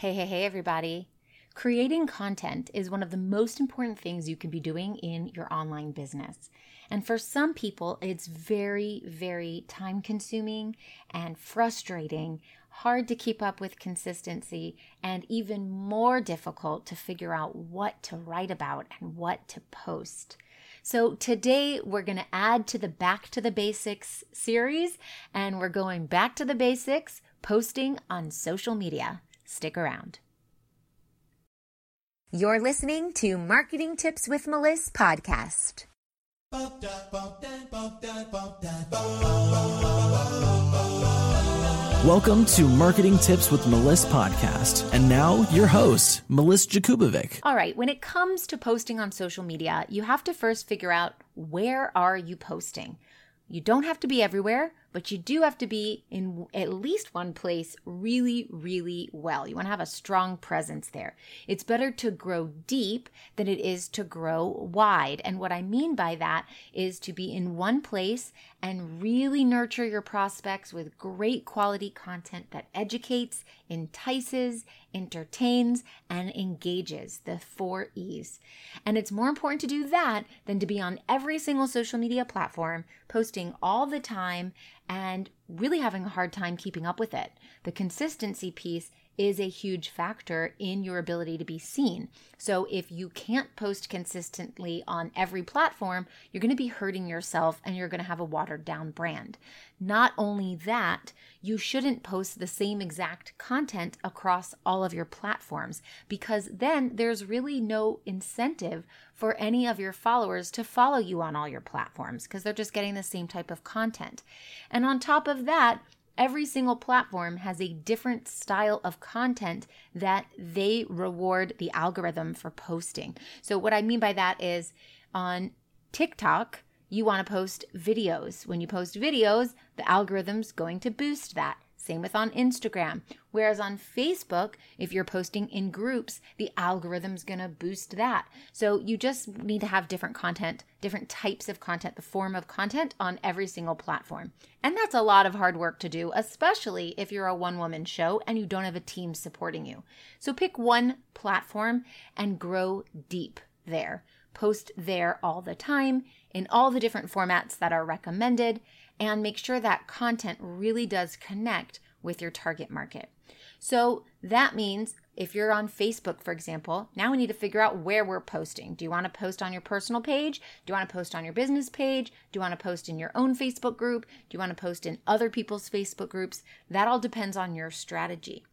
Hey, hey, hey, everybody. Creating content is one of the most important things you can be doing in your online business. And for some people, it's very, very time consuming and frustrating, hard to keep up with consistency, and even more difficult to figure out what to write about and what to post. So, today we're going to add to the Back to the Basics series, and we're going back to the basics posting on social media. Stick around. You're listening to Marketing Tips with Melissa podcast. Welcome to Marketing Tips with Melissa podcast. And now your host, Melissa Jakubovic. All right, when it comes to posting on social media, you have to first figure out where are you posting? You don't have to be everywhere, but you do have to be in at least one place really, really well. You want to have a strong presence there. It's better to grow deep than it is to grow wide. And what I mean by that is to be in one place and really nurture your prospects with great quality content that educates, entices, entertains, and engages the four E's. And it's more important to do that than to be on every single social media platform, posting all the time and really having a hard time keeping up with it. The consistency piece is a huge factor in your ability to be seen. So if you can't post consistently on every platform, you're going to be hurting yourself and you're going to have a watered down brand. Not only that, you shouldn't post the same exact content across all of your platforms because then there's really no incentive for any of your followers to follow you on all your platforms because they're just getting the same type of content. And on top of that, every single platform has a different style of content that they reward the algorithm for posting. So, what I mean by that is on TikTok, you want to post videos. When you post videos, the algorithm's going to boost that. Same with on Instagram. Whereas on Facebook, if you're posting in groups, the algorithm's gonna boost that. So you just need to have different content, different types of content, the form of content on every single platform. And that's a lot of hard work to do, especially if you're a one woman show and you don't have a team supporting you. So pick one platform and grow deep there. Post there all the time in all the different formats that are recommended and make sure that content really does connect with your target market. So that means if you're on Facebook, for example, now we need to figure out where we're posting. Do you want to post on your personal page? Do you want to post on your business page? Do you want to post in your own Facebook group? Do you want to post in other people's Facebook groups? That all depends on your strategy.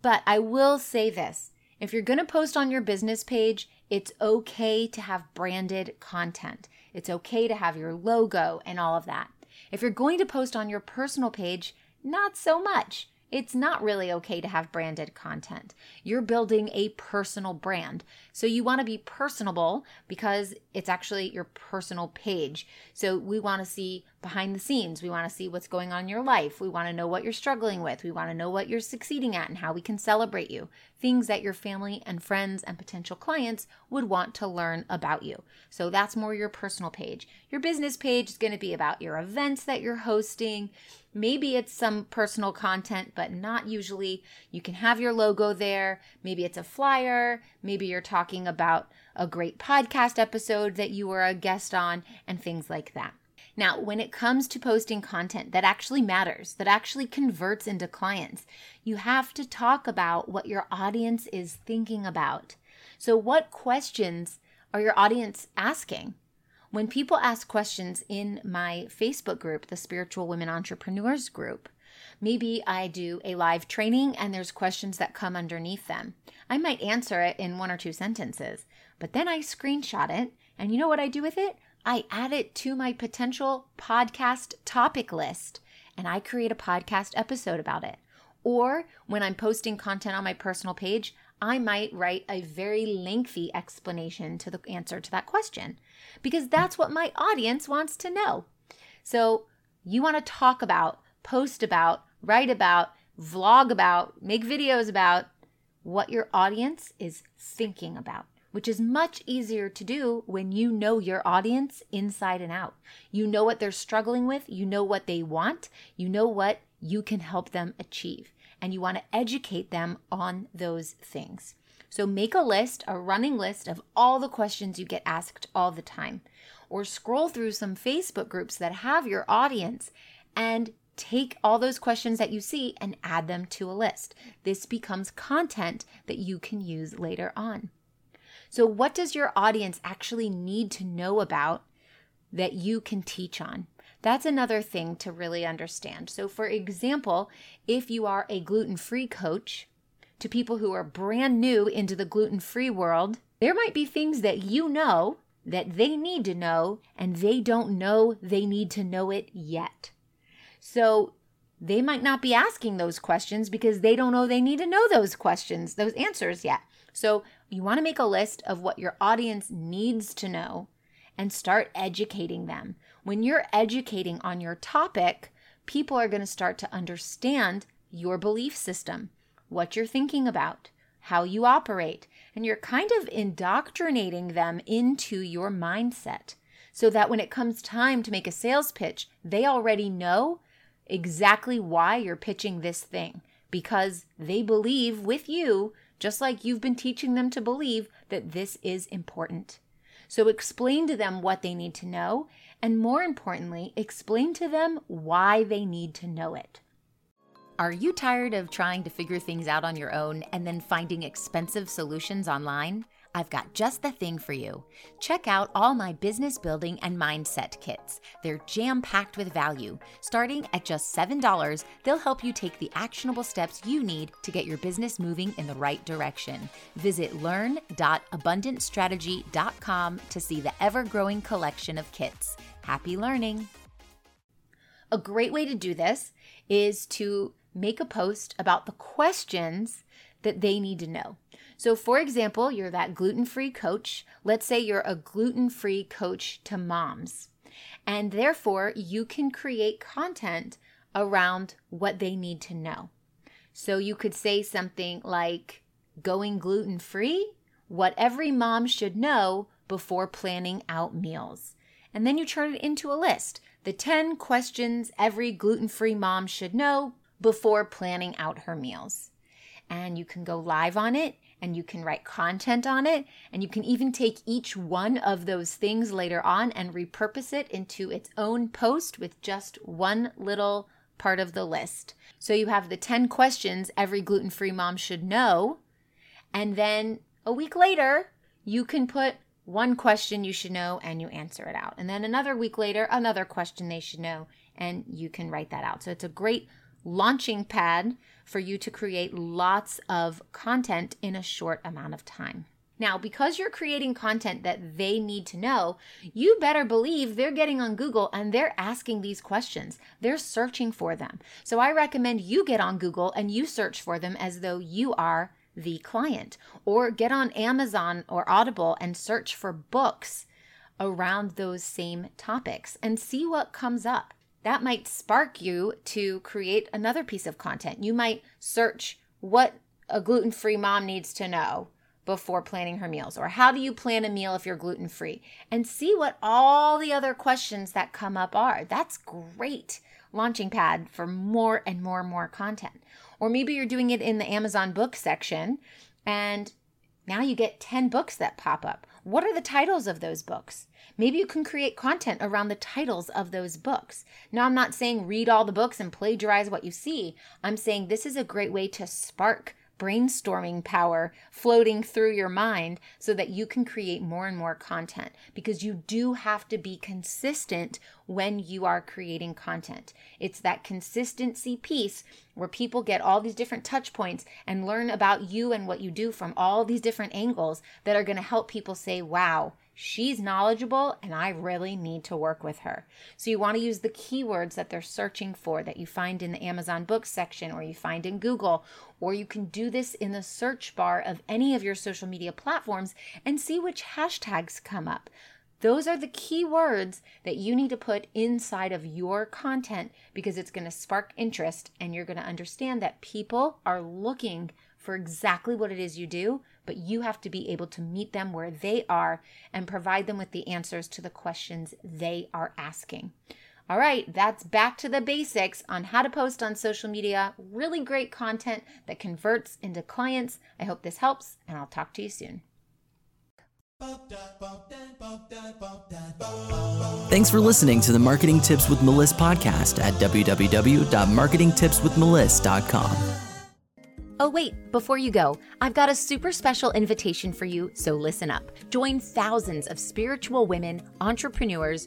But I will say this if you're going to post on your business page, it's okay to have branded content. It's okay to have your logo and all of that. If you're going to post on your personal page, not so much. It's not really okay to have branded content. You're building a personal brand. So you want to be personable because it's actually your personal page. So we want to see behind the scenes. We want to see what's going on in your life. We want to know what you're struggling with. We want to know what you're succeeding at and how we can celebrate you. Things that your family and friends and potential clients would want to learn about you. So that's more your personal page. Your business page is going to be about your events that you're hosting Maybe it's some personal content, but not usually. You can have your logo there. Maybe it's a flyer. Maybe you're talking about a great podcast episode that you were a guest on and things like that. Now, when it comes to posting content that actually matters, that actually converts into clients, you have to talk about what your audience is thinking about. So, what questions are your audience asking? When people ask questions in my Facebook group, the Spiritual Women Entrepreneurs group, maybe I do a live training and there's questions that come underneath them. I might answer it in one or two sentences, but then I screenshot it. And you know what I do with it? I add it to my potential podcast topic list and I create a podcast episode about it. Or when I'm posting content on my personal page, I might write a very lengthy explanation to the answer to that question because that's what my audience wants to know. So, you want to talk about, post about, write about, vlog about, make videos about what your audience is thinking about, which is much easier to do when you know your audience inside and out. You know what they're struggling with, you know what they want, you know what you can help them achieve. and you want to educate them on those things. So make a list, a running list of all the questions you get asked all the time, or scroll through some Facebook groups that have your audience and take all those questions that you see and add them to a list. This becomes content that you can use later on. So, what does your audience actually need to know about that you can teach on? That's another thing to really understand. So, for example, if you are a gluten free coach to people who are brand new into the gluten free world, there might be things that you know that they need to know and they don't know they need to know it yet. So, they might not be asking those questions because they don't know they need to know those questions, those answers yet. So, you want to make a list of what your audience needs to know and start educating them. When you're educating on your topic, people are going to start to understand your belief system, what you're thinking about, how you operate, and you're kind of indoctrinating them into your mindset so that when it comes time to make a sales pitch, they already know exactly why you're pitching this thing because they believe with you, just like you've been teaching them to believe, that this is important. So explain to them what they need to know, and more importantly, explain to them why they need to know it. Are you tired of trying to figure things out on your own and then finding expensive solutions online? I've got just the thing for you. Check out all my business building and mindset kits. They're jam packed with value. Starting at just $7, they'll help you take the actionable steps you need to get your business moving in the right direction. Visit learn.abundantstrategy.com to see the ever growing collection of kits. Happy learning! A great way to do this is to make a post about the questions that they need to know. So, for example, you're that gluten free coach. Let's say you're a gluten free coach to moms, and therefore you can create content around what they need to know. So, you could say something like, Going gluten free? What every mom should know before planning out meals. And then you turn it into a list the 10 questions every gluten free mom should know before planning out her meals. And you can go live on it and you can write content on it. And you can even take each one of those things later on and repurpose it into its own post with just one little part of the list. So you have the 10 questions every gluten free mom should know. And then a week later, you can put one question you should know and you answer it out. And then another week later, another question they should know and you can write that out. So it's a great launching pad for you to create lots of content in a short amount of time. Now, because you're creating content that they need to know, you better believe they're getting on Google and they're asking these questions. They're searching for them. So I recommend you get on Google and you search for them as though you are the client, or get on Amazon or Audible and search for books around those same topics and see what comes up that might spark you to create another piece of content. You might search what a gluten free mom needs to know before planning her meals, or how do you plan a meal if you're gluten free, and see what all the other questions that come up are. That's great launching pad for more and more and more content. Or maybe you're doing it in the Amazon book section and now you get 10 books that pop up. What are the titles of those books? Maybe you can create content around the titles of those books. Now, I'm not saying read all the books and plagiarize what you see. I'm saying this is a great way to spark brainstorming power floating through your mind so that you can create more and more content because you do have to be consistent when you are creating content. It's that consistency piece where people get all these different touch points and learn about you and what you do from all these different angles that are going to help people say, wow, She's knowledgeable and I really need to work with her. So you want to use the keywords that they're searching for that you find in the Amazon books section or you find in Google, or you can do this in the search bar of any of your social media platforms and see which hashtags come up. Those are the keywords that you need to put inside of your content because it's going to spark interest and you're going to understand that people are looking for exactly what it is you do, but you have to be able to meet them where they are and provide them with the answers to the questions they are asking. All right, that's back to the basics on how to post on social media. Really great content that converts into clients. I hope this helps, and I'll talk to you soon. Thanks for listening to the Marketing Tips with Melissa podcast at www.marketingtipswithmelissa.com. Oh, wait, before you go, I've got a super special invitation for you, so listen up. Join thousands of spiritual women, entrepreneurs,